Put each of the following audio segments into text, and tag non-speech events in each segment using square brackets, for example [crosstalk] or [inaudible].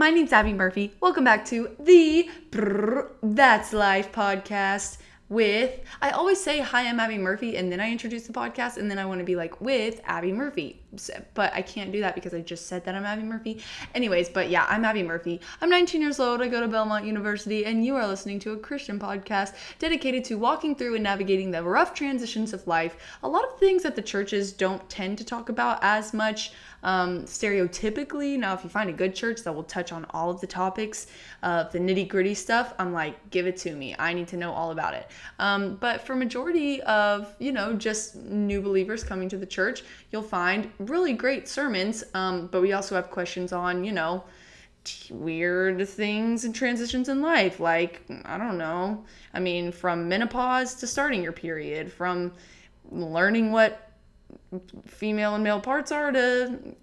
my name's Abby Murphy. Welcome back to the Brrr, That's Life podcast with, I always say, Hi, I'm Abby Murphy, and then I introduce the podcast, and then I want to be like, with Abby Murphy. But I can't do that because I just said that I'm Abby Murphy. Anyways, but yeah, I'm Abby Murphy. I'm 19 years old. I go to Belmont University, and you are listening to a Christian podcast dedicated to walking through and navigating the rough transitions of life. A lot of things that the churches don't tend to talk about as much um, stereotypically. Now, if you find a good church that will touch on all of the topics of the nitty gritty stuff, I'm like, give it to me. I need to know all about it. Um, but for majority of you know just new believers coming to the church, you'll find really great sermons. Um, but we also have questions on you know weird things and transitions in life like i don't know i mean from menopause to starting your period from learning what female and male parts are to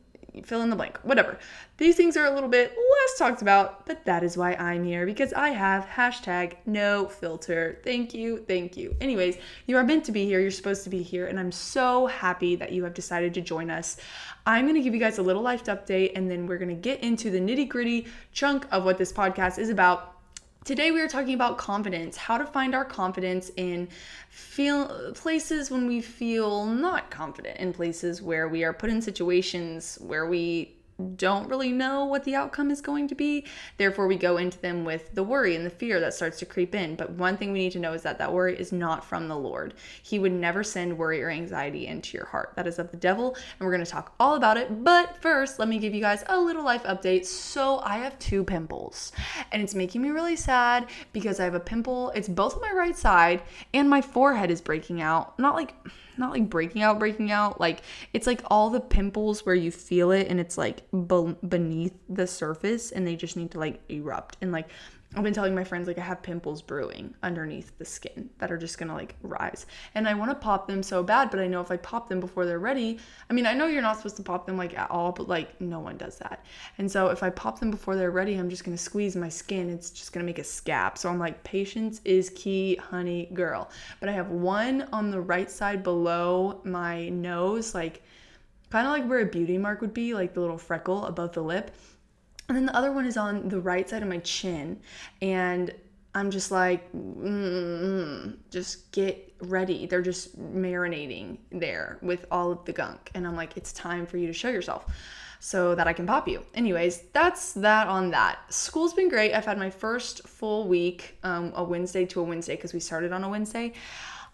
fill in the blank, whatever. These things are a little bit less talked about, but that is why I'm here because I have hashtag no filter. Thank you, thank you. Anyways, you are meant to be here, you're supposed to be here, and I'm so happy that you have decided to join us. I'm gonna give you guys a little life update and then we're gonna get into the nitty gritty chunk of what this podcast is about Today we are talking about confidence, how to find our confidence in feel places when we feel not confident, in places where we are put in situations where we don't really know what the outcome is going to be. Therefore, we go into them with the worry and the fear that starts to creep in. But one thing we need to know is that that worry is not from the Lord. He would never send worry or anxiety into your heart. That is of the devil, and we're going to talk all about it. But first, let me give you guys a little life update. So, I have two pimples, and it's making me really sad because I have a pimple. It's both on my right side, and my forehead is breaking out. Not like not like breaking out, breaking out. Like it's like all the pimples where you feel it and it's like be- beneath the surface and they just need to like erupt. And like I've been telling my friends like I have pimples brewing underneath the skin that are just gonna like rise. And I wanna pop them so bad, but I know if I pop them before they're ready, I mean, I know you're not supposed to pop them like at all, but like no one does that. And so if I pop them before they're ready, I'm just gonna squeeze my skin. It's just gonna make a scab. So I'm like, patience is key, honey girl. But I have one on the right side below my nose, like kind of like where a beauty mark would be, like the little freckle above the lip and then the other one is on the right side of my chin. And I'm just like, mm, just get ready. They're just marinating there with all of the gunk. And I'm like, it's time for you to show yourself so that I can pop you. Anyways, that's that on that. School's been great. I've had my first full week, um, a Wednesday to a Wednesday, because we started on a Wednesday.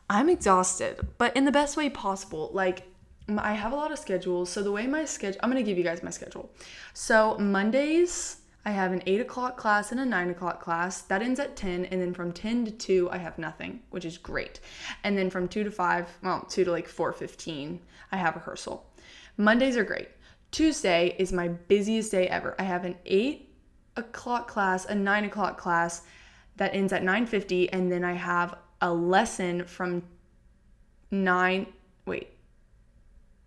I'm exhausted, but in the best way possible. Like, I have a lot of schedules. So the way my schedule, I'm gonna give you guys my schedule. So Mondays, I have an eight o'clock class and a nine o'clock class. That ends at 10. And then from 10 to 2, I have nothing, which is great. And then from 2 to 5, well, 2 to like 4.15, I have rehearsal. Mondays are great. Tuesday is my busiest day ever. I have an 8 o'clock class, a 9 o'clock class that ends at 9.50. And then I have a lesson from 9, wait,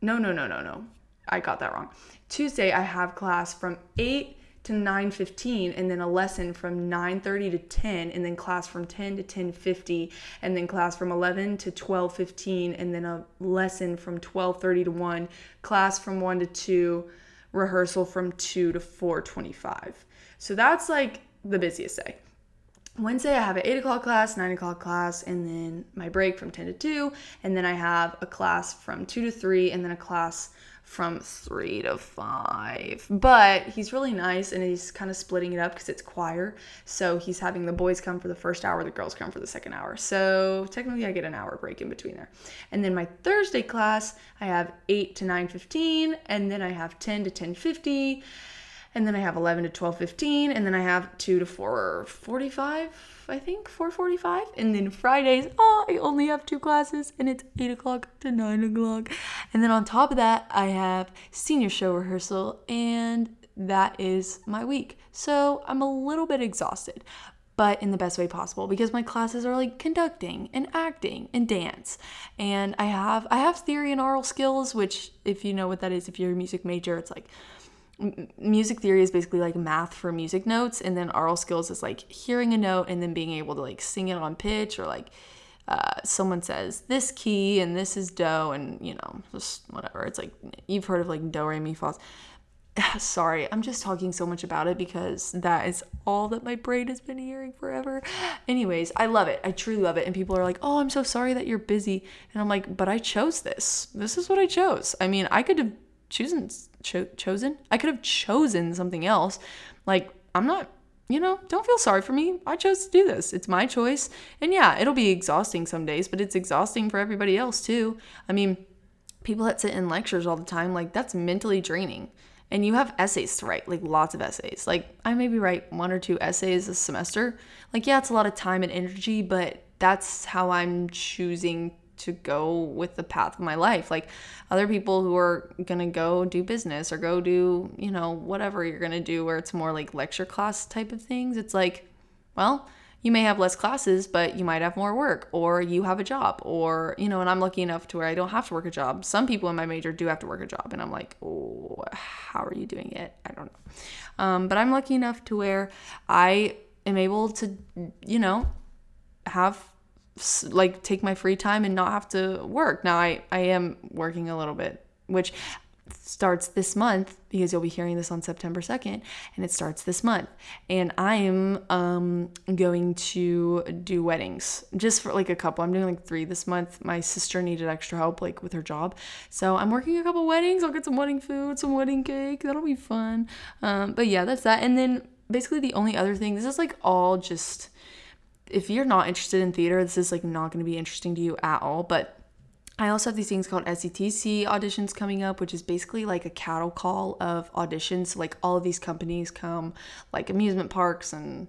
no, no, no, no, no. I got that wrong. Tuesday I have class from 8 to 9:15 and then a lesson from 9:30 to 10 and then class from 10 to 10:50 and then class from 11 to 12:15 and then a lesson from 12:30 to 1, class from 1 to 2, rehearsal from 2 to 4:25. So that's like the busiest day. Wednesday, I have an 8 o'clock class, 9 o'clock class, and then my break from 10 to 2. And then I have a class from 2 to 3, and then a class from 3 to 5. But he's really nice and he's kind of splitting it up because it's choir. So he's having the boys come for the first hour, the girls come for the second hour. So technically, I get an hour break in between there. And then my Thursday class, I have 8 to 9.15, and then I have 10 to 10.50 and then I have 11 to 12:15 and then I have 2 to 4:45 I think 4:45 and then Fridays oh I only have two classes and it's 8 o'clock to 9 o'clock. And then on top of that I have senior show rehearsal and that is my week. So I'm a little bit exhausted but in the best way possible because my classes are like conducting and acting and dance. And i have i have theory and aural skills which if you know what that is if you're a music major it's like music theory is basically like math for music notes and then aural skills is like hearing a note and then being able to like sing it on pitch or like uh, someone says this key and this is do and you know just whatever it's like you've heard of like do re mi fa [sighs] sorry, I'm just talking so much about it because that is all that my brain has been hearing forever. Anyways, I love it. I truly love it. And people are like, oh, I'm so sorry that you're busy. And I'm like, but I chose this. This is what I chose. I mean, I could have chosen, cho- chosen? I could have chosen something else. Like, I'm not you know, don't feel sorry for me. I chose to do this. It's my choice. And yeah, it'll be exhausting some days, but it's exhausting for everybody else too. I mean, people that sit in lectures all the time, like that's mentally draining and you have essays to write, like lots of essays. Like I maybe write one or two essays a semester. Like yeah, it's a lot of time and energy, but that's how I'm choosing to go with the path of my life. Like other people who are going to go do business or go do, you know, whatever you're going to do where it's more like lecture class type of things. It's like, well, you may have less classes, but you might have more work, or you have a job, or, you know, and I'm lucky enough to where I don't have to work a job. Some people in my major do have to work a job, and I'm like, oh, how are you doing it? I don't know. Um, but I'm lucky enough to where I am able to, you know, have like take my free time and not have to work. Now I I am working a little bit, which starts this month because you'll be hearing this on September 2nd and it starts this month. And I'm um going to do weddings just for like a couple. I'm doing like 3 this month. My sister needed extra help like with her job. So I'm working a couple weddings. I'll get some wedding food some wedding cake. That'll be fun. Um but yeah that's that. And then basically the only other thing this is like all just if you're not interested in theater this is like not going to be interesting to you at all but I also have these things called SETC auditions coming up, which is basically like a cattle call of auditions. So Like all of these companies come, like amusement parks and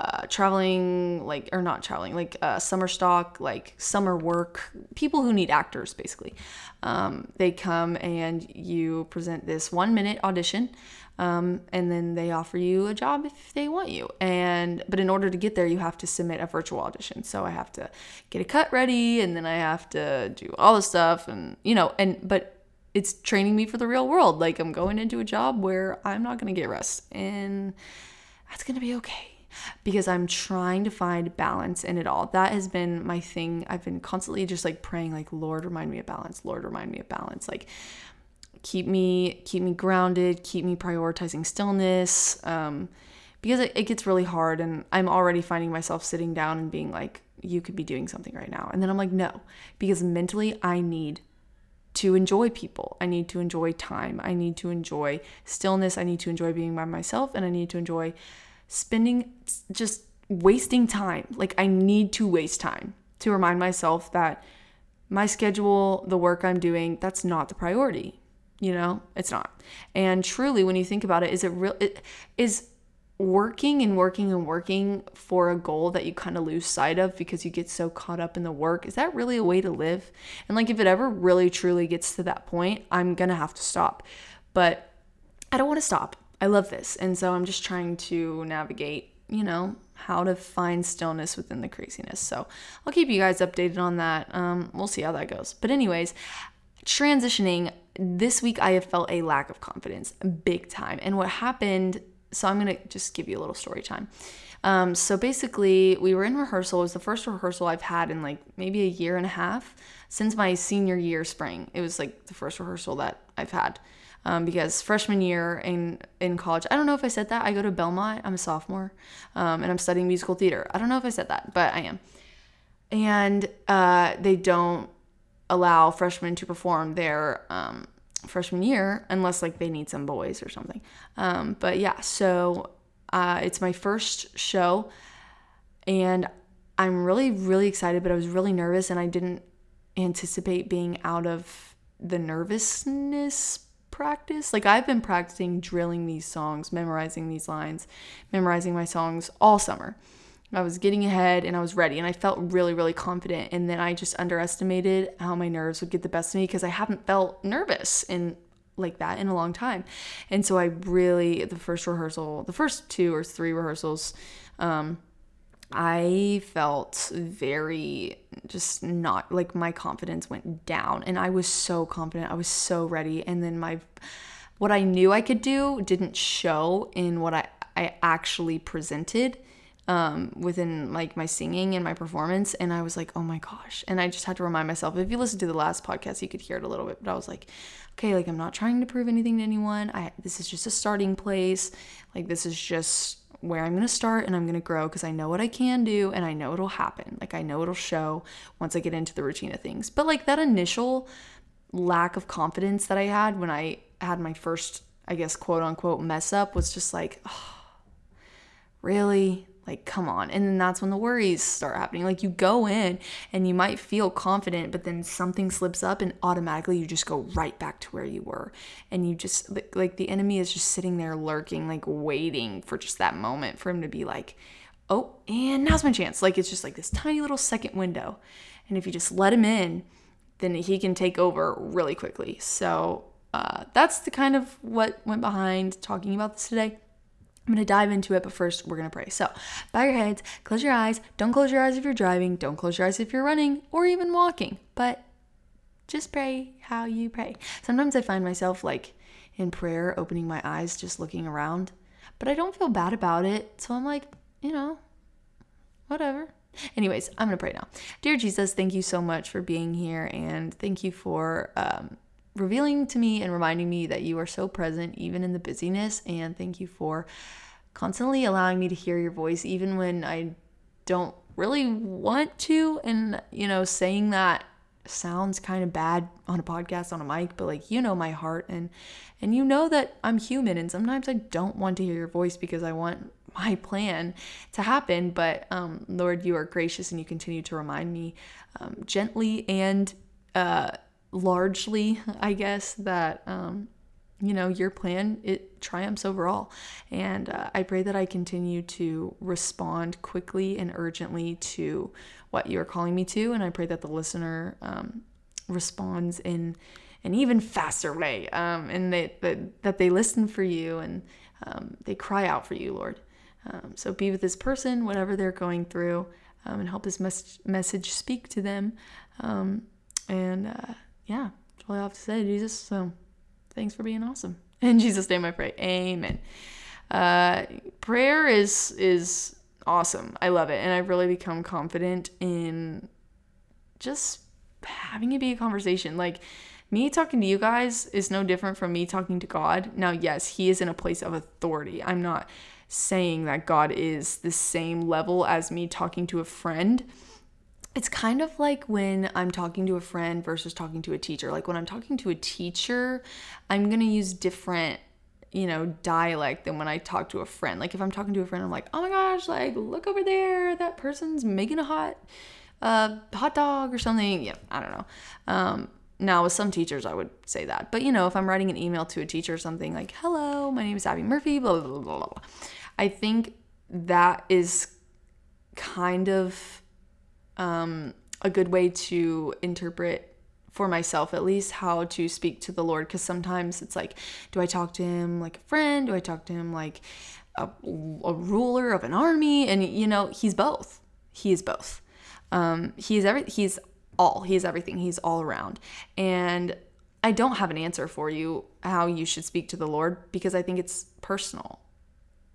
uh, traveling, like, or not traveling, like uh, summer stock, like summer work, people who need actors basically. Um, they come and you present this one minute audition um, and then they offer you a job if they want you. And but in order to get there, you have to submit a virtual audition. So I have to get a cut ready, and then I have to do all the stuff, and you know, and but it's training me for the real world. Like I'm going into a job where I'm not gonna get rest, and that's gonna be okay because I'm trying to find balance in it all. That has been my thing. I've been constantly just like praying, like, Lord, remind me of balance. Lord, remind me of balance. Like, keep me keep me grounded keep me prioritizing stillness um, because it, it gets really hard and i'm already finding myself sitting down and being like you could be doing something right now and then i'm like no because mentally i need to enjoy people i need to enjoy time i need to enjoy stillness i need to enjoy being by myself and i need to enjoy spending just wasting time. Like i need to waste time to remind myself that my schedule the work i'm doing that's not the priority you know? It's not. And truly when you think about it is it real it is working and working and working for a goal that you kind of lose sight of because you get so caught up in the work is that really a way to live? And like if it ever really truly gets to that point i'm gonna have to stop. But i don't want to stop i love this and so i'm just trying to navigate you know how to find stillness within the craziness so i'll keep you guys updated on that um, we'll see how that goes but anyways transitioning this week I have felt a lack of confidence big time. And what happened, so I'm going to just give you a little story time. Um, so basically, we were in rehearsal. It was the first rehearsal I've had in like maybe a year and a half since my senior year spring. It was like the first rehearsal that I've had. Um, because freshman year in in college, I don't know if I said that. I go to Belmont. I'm a sophomore, um, and I'm studying musical theater. I don't know if I said that, but I am. And uh, they don't allow freshmen to perform their um, freshman year unless like they need some boys or something. Um, but yeah, so uh, it's my first show and I'm really, really excited, but I was really nervous and I didn't anticipate being out of the nervousness practice. Like I've been practicing drilling these songs, memorizing these lines, memorizing my songs all summer. I was getting ahead and I was ready and I felt really, really confident. And then I just underestimated how my nerves would get the best of me because I haven't felt nervous in like that in a long time. And so I really, the first rehearsal, the first two or three rehearsals, um, I felt very just not like my confidence went down and I was so confident. I was so ready. And then my, what I knew I could do didn't show in what I, I actually presented um, within like my singing and my performance. And I was like, oh my gosh. And I just had to remind myself if you listen to the last podcast, you could hear it a little bit, but I was like, okay, like I'm not trying to prove anything to anyone. I, this is just a starting place. Like, this is just where I'm going to start and I'm going to grow because I know what I can do and I know it'll happen. Like, I know it'll show once I get into the routine of things. But like that initial lack of confidence that I had when I had my first, I guess, quote unquote mess up was just like, oh, really? Like, come on. And then that's when the worries start happening. Like, you go in and you might feel confident, but then something slips up and automatically you just go right back to where you were. And you just, like, the enemy is just sitting there lurking, like, waiting for just that moment for him to be like, oh, and now's my chance. Like, it's just like this tiny little second window. And if you just let him in, then he can take over really quickly. So, uh, that's the kind of what went behind talking about this today. I'm going to dive into it, but first we're going to pray. So, bow your heads, close your eyes. Don't close your eyes if you're driving, don't close your eyes if you're running or even walking, but just pray how you pray. Sometimes I find myself like in prayer, opening my eyes, just looking around, but I don't feel bad about it. So I'm like, you know, whatever. Anyways, I'm going to pray now. Dear Jesus, thank you so much for being here and thank you for um, revealing to me and reminding me that you are so present even in the busyness. And thank you for constantly allowing me to hear your voice even when I don't really want to. And, you know, saying that sounds kind of bad on a podcast on a mic but like you know my heart and and you know that I'm human and sometimes I don't want to hear your voice because I want my plan to happen but um Lord you are gracious and you continue to remind me um, gently and uh largely, I guess, that, um, you know, your plan, it triumphs overall. And uh, I pray that I continue to respond quickly and urgently to what you're calling me to. And I pray that the listener um, responds in an even faster way um, and that, that, that they listen for you and um, they cry out for you, Lord. Um, so be with this person, whatever they're going through, um, and help this mes- message speak to them. And uh, yeah, that's all I have to say, Jesus. So thanks for being awesome. [laughs] In Jesus' name I pray. Amen. Uh, prayer is is awesome. I love it. And I've really become confident in just having it be a conversation. Like me talking to you guys is no different from me talking to God. Now, yes, He is in a place of authority. I'm not saying that God is the same level as me talking to a friend it's kind of like when I'm talking to a friend versus talking to a teacher. Like when I'm talking to a teacher, I'm going to use different, you know, dialect than when I talk to a friend. Like if I'm talking to a friend, I'm like, "Oh my gosh, like look over there, that person's making a hot uh hot dog or something." Yeah, I don't know. Um now with some teachers I would say that. But you know, if I'm writing an email to a teacher or something like, "Hello, my name is Abby Murphy, blah blah blah blah." Blah. I think that is kind of um, a good way to interpret for myself at least how to speak to the Lord because sometimes it's like, do I talk to him like a friend? Do I talk to him like a, a ruler of an army? And you know, he's both. He is both. Um, he is every he's all. He is everything. He's all around. And I don't have an answer for you how you should speak to the Lord because I think it's personal.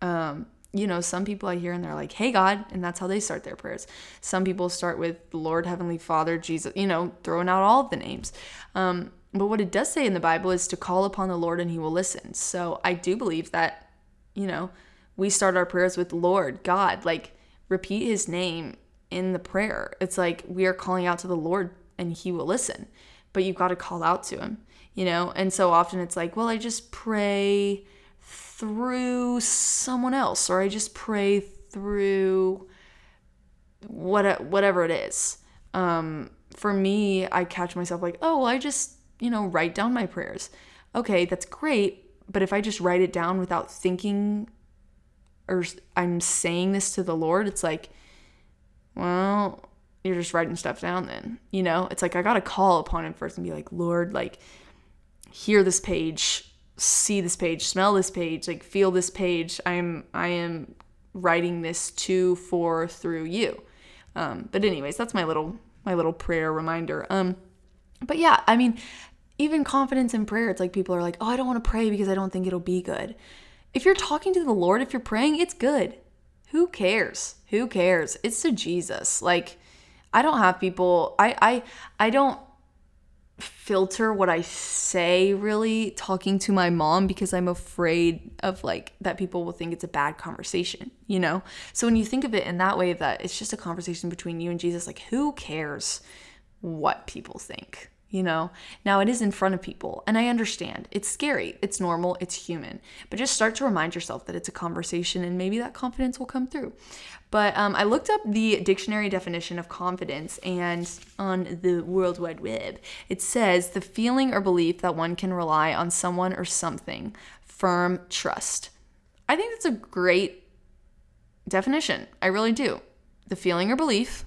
Um, you know, some people I hear and they're like, hey, God, and that's how they start their prayers. Some people start with Lord, Heavenly Father, Jesus, you know, throwing out all of the names. Um, but what it does say in the Bible is to call upon the Lord and he will listen. So I do believe that, you know, we start our prayers with Lord, God, like repeat his name in the prayer. It's like we are calling out to the Lord and he will listen, but you've got to call out to him, you know? And so often it's like, well, I just pray through someone else or I just pray through what whatever it is. Um, for me, I catch myself like, oh, well, I just, you know, write down my prayers. Okay, that's great, but if I just write it down without thinking or I'm saying this to the Lord, it's like, well, you're just writing stuff down then. You know, it's like I got to call upon him first and be like, Lord, like, hear this page see this page, smell this page, like feel this page. I'm I am writing this to for through you. Um, but anyways, that's my little my little prayer reminder. Um, but yeah, I mean, even confidence in prayer, it's like people are like, oh, I don't want to pray because I don't think it'll be good. If you're talking to the Lord, if you're praying, it's good. who cares? Who cares? It's to Jesus. Like, I don't have people, I, I, I don't filter what I say really talking to my mom because I'm afraid of like that people will think it's a bad conversation, you know? So when you think of it in that way that it's just a conversation between you and Jesus, like who cares what people think? You know? Now it is in front of people, and I understand. It's scary, it's normal, it's human. But just start to remind yourself that it's a conversation and maybe that confidence will come through. But um, I looked up the dictionary definition of confidence, and on the World Wide Web, it says the feeling or belief that one can rely on someone or something, firm trust. I think that's a great definition. I really do. The feeling or belief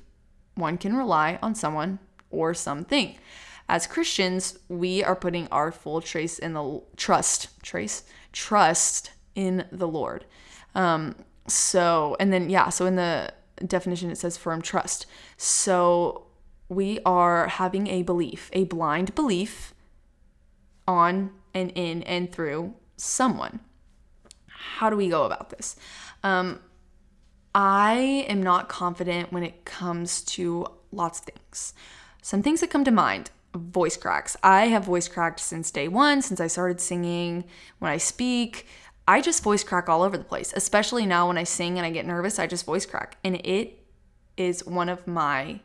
one can rely on someone or something as Christians, we are putting our full trace in the trust, trace, trust in the Lord. Um, so, and then, yeah, so in the definition, it says firm trust. So we are having a belief, a blind belief on and in and through someone. How do we go about this? Um, I am not confident when it comes to lots of things. Some things that come to mind voice cracks. I have voice cracked since day one, since I started singing. When I speak, I just voice crack all over the place, especially now when I sing and I get nervous, I just voice crack. And it is one of my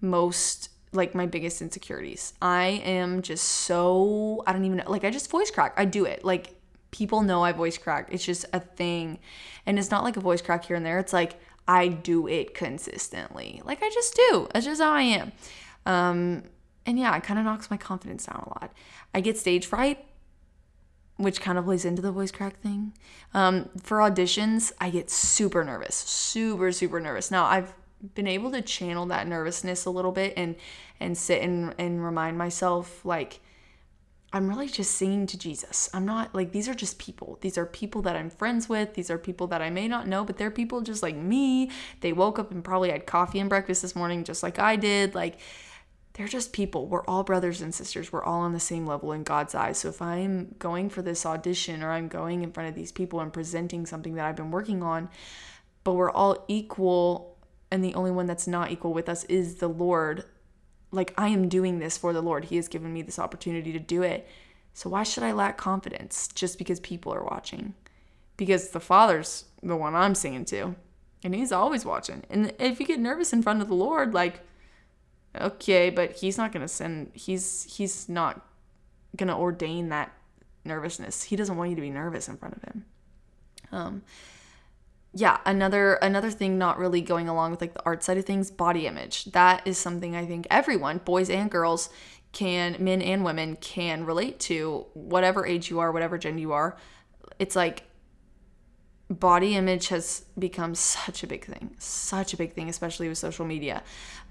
most, like, my biggest insecurities. I am just so, I don't even know, like, I just voice crack. I do it. Like, people know I voice crack. It's just a thing. And it's not like a voice crack here and there. It's like, I do it consistently. Like, I just do. That's just how I am. Um, and yeah, it kind of knocks my confidence down a lot. I get stage fright, which kind of plays into the voice crack thing. Um, for auditions, I get super nervous, super, super nervous. Now, I've been able to channel that nervousness a little bit and and sit and, and remind myself like I'm really just singing to Jesus. I'm not like these are just people. These are people that I'm friends with. These are people that I may not know, but they're people just like me. They woke up and probably had coffee and breakfast this morning just like I did. Like they're just people. We're all brothers and sisters. We're all on the same level in God's eyes. So if I'm going for this audition or I'm going in front of these people and presenting something that I've been working on, but we're all equal and the only one that's not equal with us is the Lord, like I am doing this for the Lord. He has given me this opportunity to do it. So why should I lack confidence just because people are watching? Because the Father's the one I'm singing to, and He's always watching. And if you get nervous in front of the Lord, like, okay, but he's not to send he's he's not to ordain that nervousness. He doesn't want you to be nervous in front of him. Um yeah, another another thing not really going along with like the art side of things, body image. That is something I think everyone, boys and girls, can men and women can relate to whatever age you are, whatever gender you are. It's like body image has become such a big thing, such a big thing, especially with social media.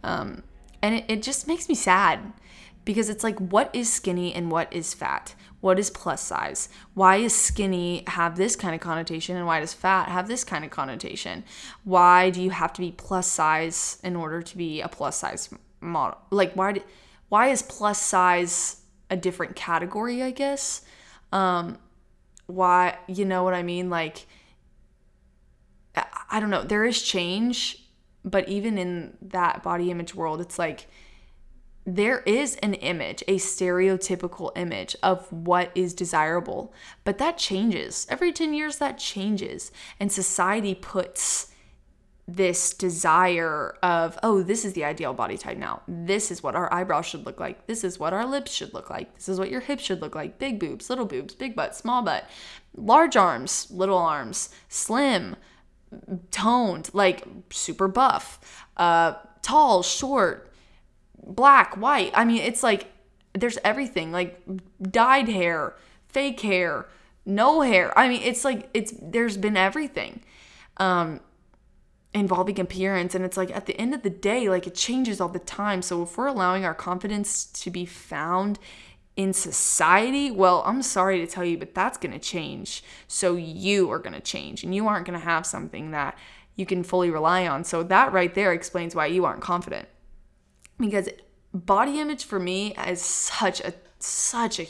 Um, and it, it just makes me sad because it's like, what is skinny and what is fat? What is plus size? Why does skinny have this kind of connotation and why does fat have this kind of connotation? Why do you have to be plus size in order to be a plus size model? Like, why, do, why is plus size a different category, I guess? Um, why, you know what I mean? Like, I don't know. There is change but even in that body image world, it's like there is an image, a stereotypical image of what is desirable, but that changes. Every 10 years, that changes. And society puts this desire of, oh, this is the ideal body type now. This is what our eyebrows should look like. This is what our lips should look like. This is what your hips should look like. Big boobs, little boobs, big butt, small butt, large arms, little arms, slim, toned, like super buff, uh, tall, short, black, white. I mean, it's like there's everything like dyed hair, fake hair, no hair. I mean, it's like it's there's been everything um, involving appearance, and it's like at the end of the day, like it changes all the time. So if we're allowing our confidence to be found in society, well, I'm sorry to tell you, but that's going to change. So you are going to change and you aren't going to have something that you can fully rely on. So that right there explains why you aren't confident. Because body image for me is such a such a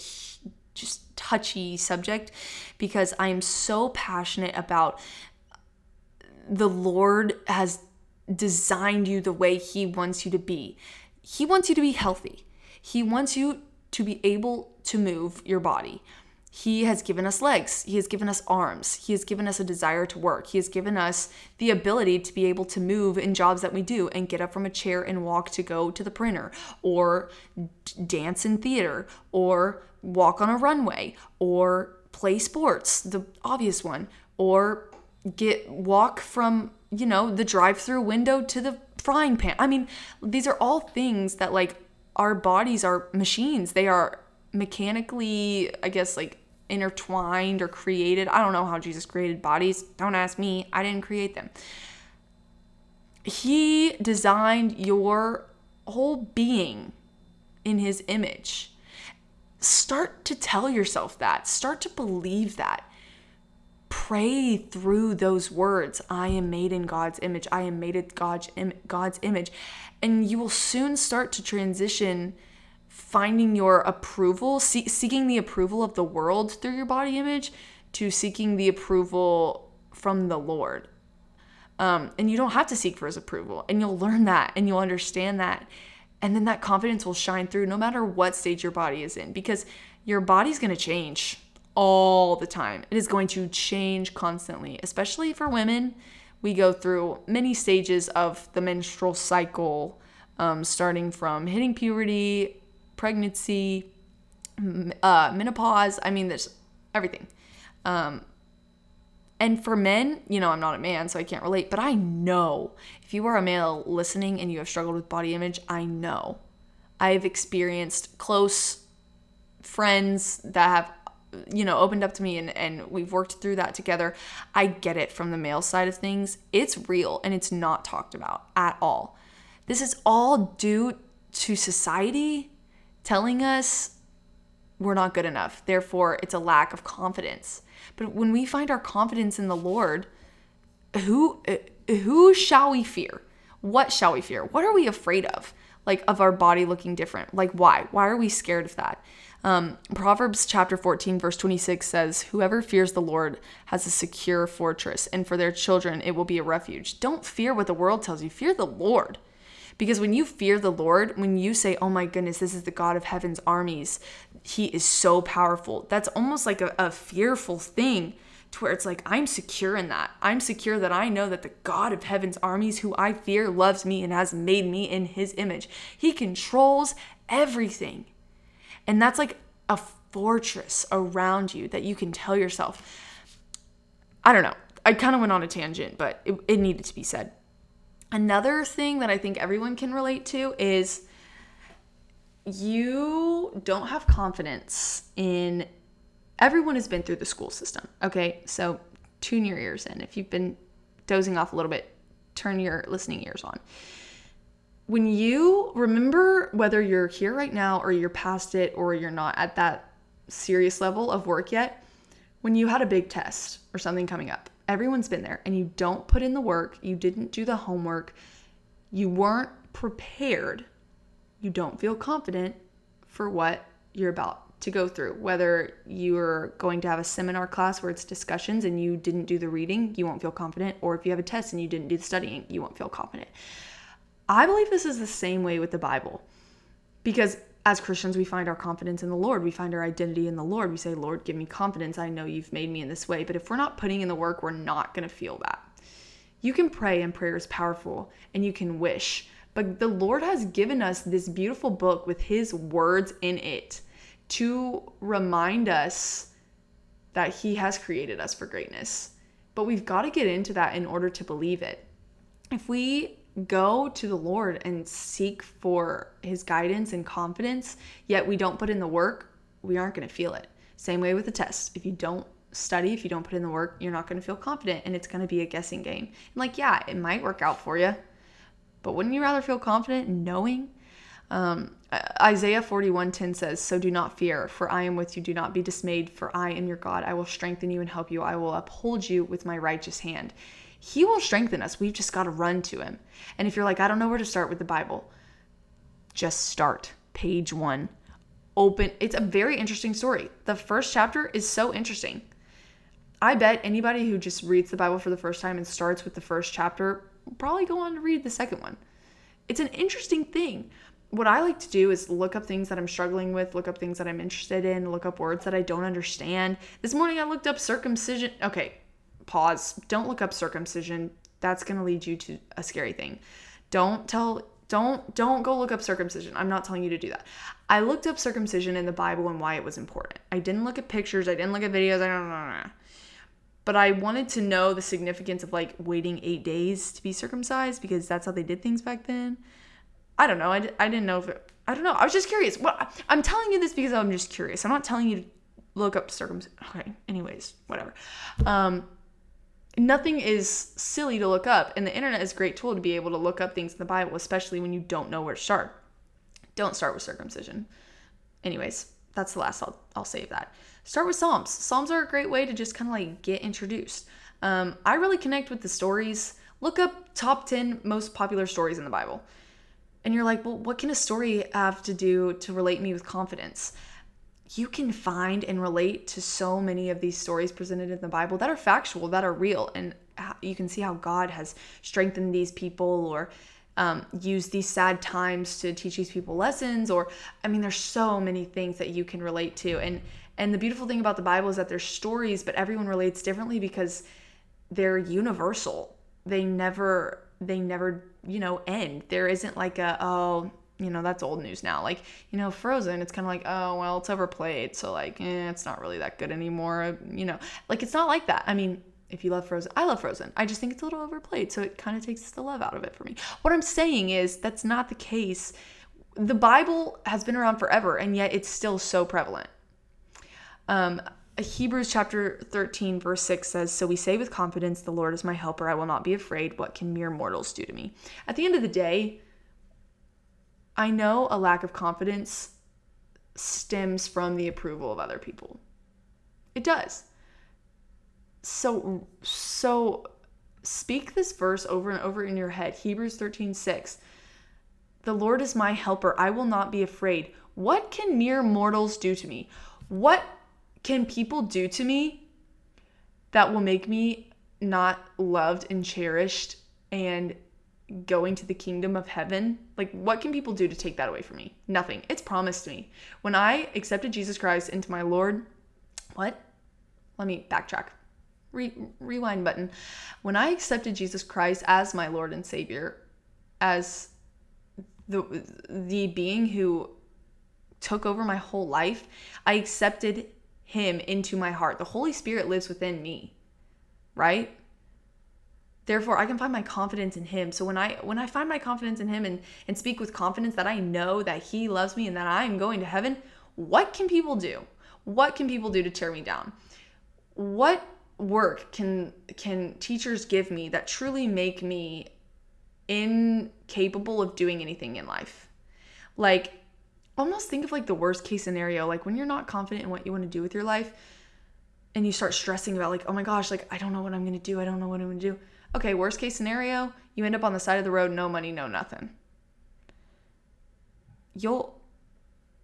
just touchy subject because I am so passionate about the Lord has designed you the way He wants you to be. He wants you to be healthy. He wants you to be able to move your body. He has given us legs. He has given us arms. He has given us a desire to work. He has given us the ability to be able to move in jobs that we do and get up from a chair and walk to go to the printer or dance in theater or walk on a runway or play sports, the obvious one, or get walk from, you know, the drive-through window to the frying pan. I mean, these are all things that like our bodies are machines. They are mechanically, I guess, like intertwined or created. I don't know how Jesus created bodies. Don't ask me. I didn't create them. He designed your whole being in his image. Start to tell yourself that. Start to believe that. Pray through those words. I am made in God's image. I am made in God's, God's image. And you will soon start to transition finding your approval, see- seeking the approval of the world through your body image to seeking the approval from the Lord. Um, and you don't have to seek for his approval. And you'll learn that and you'll understand that. And then that confidence will shine through no matter what stage your body is in because your body's going to change all the time. It is going to change constantly, especially for women. We go through many stages of the menstrual cycle, um, starting from hitting puberty, pregnancy, uh, menopause. I mean, there's everything. Um, and for men, you know, I'm not a man, so I can't relate, but I know if you are a male listening and you have struggled with body image, I know. I've experienced close friends that have, you know, opened up to me and, and we've worked through that together. I get it from the male side of things. It's real and it's not talked about at all. This is all due to society telling us we're not good enough. Therefore, it's a lack of confidence. But when we find our confidence in the Lord, who who shall we fear? What shall we fear? What are we afraid of? Like of our body looking different? Like why? Why are we scared of that? Um, Proverbs chapter 14, verse 26 says, Whoever fears the Lord has a secure fortress, and for their children it will be a refuge. Don't fear what the world tells you, fear the Lord. Because when you fear the Lord, when you say, oh my goodness, this is the God of heaven's armies, he is so powerful, that's almost like a, a fearful thing to where it's like, I'm secure in that. I'm secure that I know that the God of heaven's armies, who I fear, loves me and has made me in his image. He controls everything. And that's like a fortress around you that you can tell yourself. I don't know. I kind of went on a tangent, but it, it needed to be said. Another thing that I think everyone can relate to is you don't have confidence in everyone has been through the school system. Okay, so tune your ears in. If you've been dozing off a little bit, turn your listening ears on. When you remember whether you're here right now or you're past it or you're not at that serious level of work yet, when you had a big test or something coming up, everyone's been there and you don't put in the work, you didn't do the homework, you weren't prepared, you don't feel confident for what you're about to go through. Whether you're going to have a seminar class where it's discussions and you didn't do the reading, you won't feel confident, or if you have a test and you didn't do the studying, you won't feel confident. I believe this is the same way with the Bible because as Christians, we find our confidence in the Lord. We find our identity in the Lord. We say, Lord, give me confidence. I know you've made me in this way. But if we're not putting in the work, we're not going to feel that. You can pray, and prayer is powerful, and you can wish. But the Lord has given us this beautiful book with His words in it to remind us that He has created us for greatness. But we've got to get into that in order to believe it. If we go to the Lord and seek for his guidance and confidence, yet we don't put in the work, we aren't going to feel it. Same way with the test. If you don't study, if you don't put in the work, you're not going to feel confident and it's going to be a guessing game. And like, yeah, it might work out for you, but wouldn't you rather feel confident knowing? Um, Isaiah 41:10 says, "So do not fear, for I am with you. Do not be dismayed, for I am your God. I will strengthen you and help you. I will uphold you with my righteous hand." He will strengthen us. We've just got to run to Him. And if you're like, I don't know where to start with the Bible, just start. Page one. Open. It's a very interesting story. The first chapter is so interesting. I bet anybody who just reads the Bible for the first time and starts with the first chapter will probably go on to read the second one. It's an interesting thing. What I like to do is look up things that I'm struggling with, look up things that I'm interested in, look up words that I don't understand. This morning I looked up circumcision. Okay, pause. Don't look up circumcision. That's going to lead you to a scary thing. Don't tell don't don't go look up circumcision. I'm not telling you to do that. I looked up circumcision in the Bible and why it was important. I didn't look at pictures, I didn't look at videos, I don't know. But I wanted to know the significance of like waiting 8 days to be circumcised because that's how they did things back then. I don't know. I, I didn't know if it, I don't know. I was just curious. What I'm telling you this because I'm just curious. I'm not telling you to look up circumcision. Okay. Anyways, whatever. Um nothing is silly to look up and the internet is a great tool to be able to look up things in the bible especially when you don't know where to start. Don't start with circumcision. Anyways that's the last i'll, I'll save that. Start with psalms. Psalms are a great way to just kind of like get introduced. Um, i really connect with the stories. Look up top 10 most popular stories in the bible. And you're like well what can a story have to do to relate me with confidence you can find and relate to so many of these stories presented in the Bible that are factual, that are real, and you can see how God has strengthened these people or um, used these sad times to teach these people lessons. Or, I mean, there's so many things that you can relate to, and and the beautiful thing about the Bible is that there's stories, but everyone relates differently because they're universal. They never they never you know end. There isn't like a oh you know that's old news now. Like you know frozen it's kind of like oh well it's overplayed so like eh, it's not really that good anymore you know. Like it's not like that. I mean if you love frozen i love frozen. I just think it's a little overplayed so it kind of takes the love out of it for me. What i'm saying is that's not the case. The bible has been around forever and yet it's still so prevalent. Um Hebrews chapter 13, verse 6 says, So we say with confidence, The Lord is my helper. I will not be afraid. What can mere mortals do to me? At the end of the day, I know a lack of confidence stems from the approval of other people. It does. So so speak this verse over and over in your head. Hebrews 13, 6. The Lord is my helper. I will not be afraid. What can mere mortals do to me? What can people do to me that will make me not loved and cherished and going to the kingdom of heaven, like what can people do to take that away from me? Nothing. It's promised me. When I accepted Jesus Christ into my Lord, what? Let me backtrack. Re- rewind button. When I accepted Jesus Christ as my Lord and Savior, as the the being who took over my whole life, I accepted him into my heart. The Holy Spirit lives within me. Right? Therefore i can find my confidence in him. So when i when i find my confidence in him and and speak with confidence that i know that he loves me and that i'm going to heaven what can people do? What can people do to tear me down? What work can can teachers give me that truly make me incapable of doing anything in life? Like almost think of like the worst case scenario. Like when you're not confident in what you want to do with your life and you start stressing about like oh my gosh like i don't know what i'm going to do. I don't know what i'm going to do Okay, worst case scenario, you end up on the side of the road, no money, no nothing. You'll,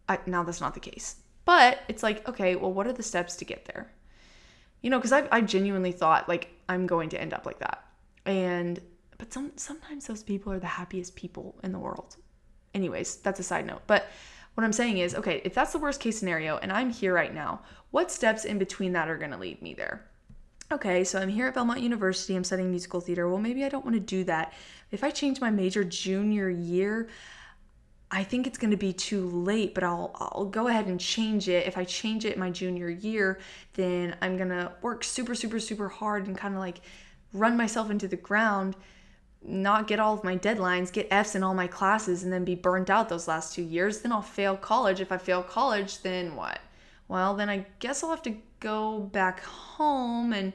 I, now that's not the case. But it's like, okay, well, what are the steps to get there? You know, because I, I genuinely thought like I'm going to end up like that. And, but some, sometimes those people are the happiest people in the world. Anyways, that's a side note. But what I'm saying is, okay, if that's the worst case scenario and I'm here right now, what steps in between that are going to lead me there? Okay, so I'm here at Belmont University, I'm studying musical theater. Well, maybe I don't want to do that. If I change my major junior year, I think it's going to be too late, but I'll I'll go ahead and change it. If I change it my junior year, then I'm going to work super super super hard and kind of like run myself into the ground, not get all of my deadlines, get Fs in all my classes and then be burnt out those last 2 years. Then I'll fail college. If I fail college, then what? Well, then I guess I'll have to go back home and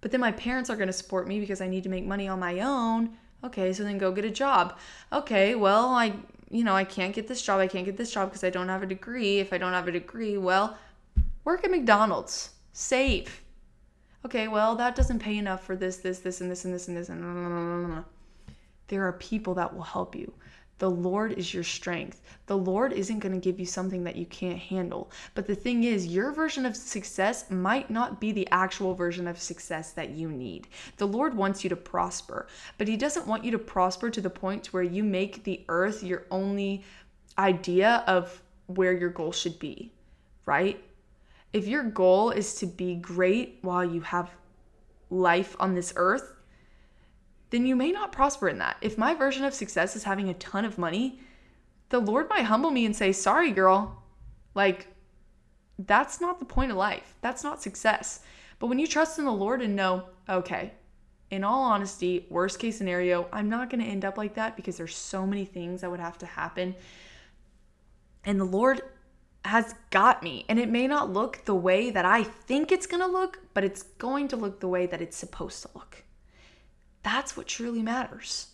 but then my parents are going to support me because I need to make money on my own. Okay, so then go get a job. Okay, well, I you know, I can't get this job. I can't get this job because I don't have a degree. If I don't have a degree, well, work at McDonald's. Save. Okay, well, that doesn't pay enough for this, this, this, and this, and this, and this, and there are people that will help you. The Lord is your strength. The Lord isn't going to give you something that you can't handle. But the thing is, your version of success might not be the actual version of success that you need. The Lord wants you to prosper, but He doesn't want you to prosper to the point where you make the earth your only idea of where your goal should be, right? If your goal is to be great while you have life on this earth, then you may not prosper in that. If my version of success is having a ton of money, the Lord might humble me and say, Sorry, girl. Like, that's not the point of life. That's not success. But when you trust in the Lord and know, okay, in all honesty, worst case scenario, I'm not going to end up like that because there's so many things that would have to happen. And the Lord has got me. And it may not look the way that I think it's going to look, but it's going to look the way that it's supposed to look. That's what truly matters.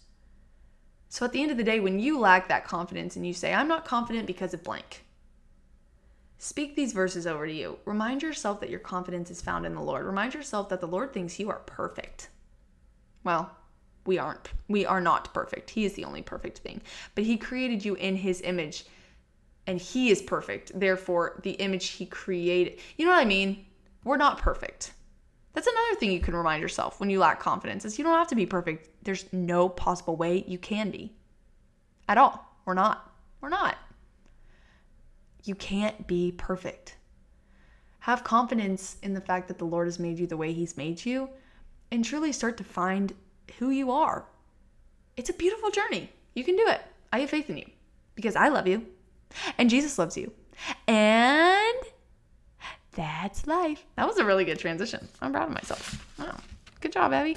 So at the end of the day, when you lack that confidence and you say, I'm not confident because of blank, speak these verses over to you. Remind yourself that your confidence is found in the Lord. Remind yourself that the Lord thinks you are perfect. Well, we aren't. We are not perfect. He is the only perfect thing. But He created you in His image and He is perfect. Therefore, the image He created. You know what I mean? We're not perfect. That's another thing you can remind yourself when you lack confidence is you don't have to be perfect. There's no possible way you can be. At all. We're not. We're not. You can't be perfect. Have confidence in the fact that the Lord has made you the way He's made you and truly start to find who you are. It's a beautiful journey. You can do it. I have faith in you because I love you and Jesus loves you. And that's life. That was a really good transition. I'm proud of myself. Wow. Good job, Abby.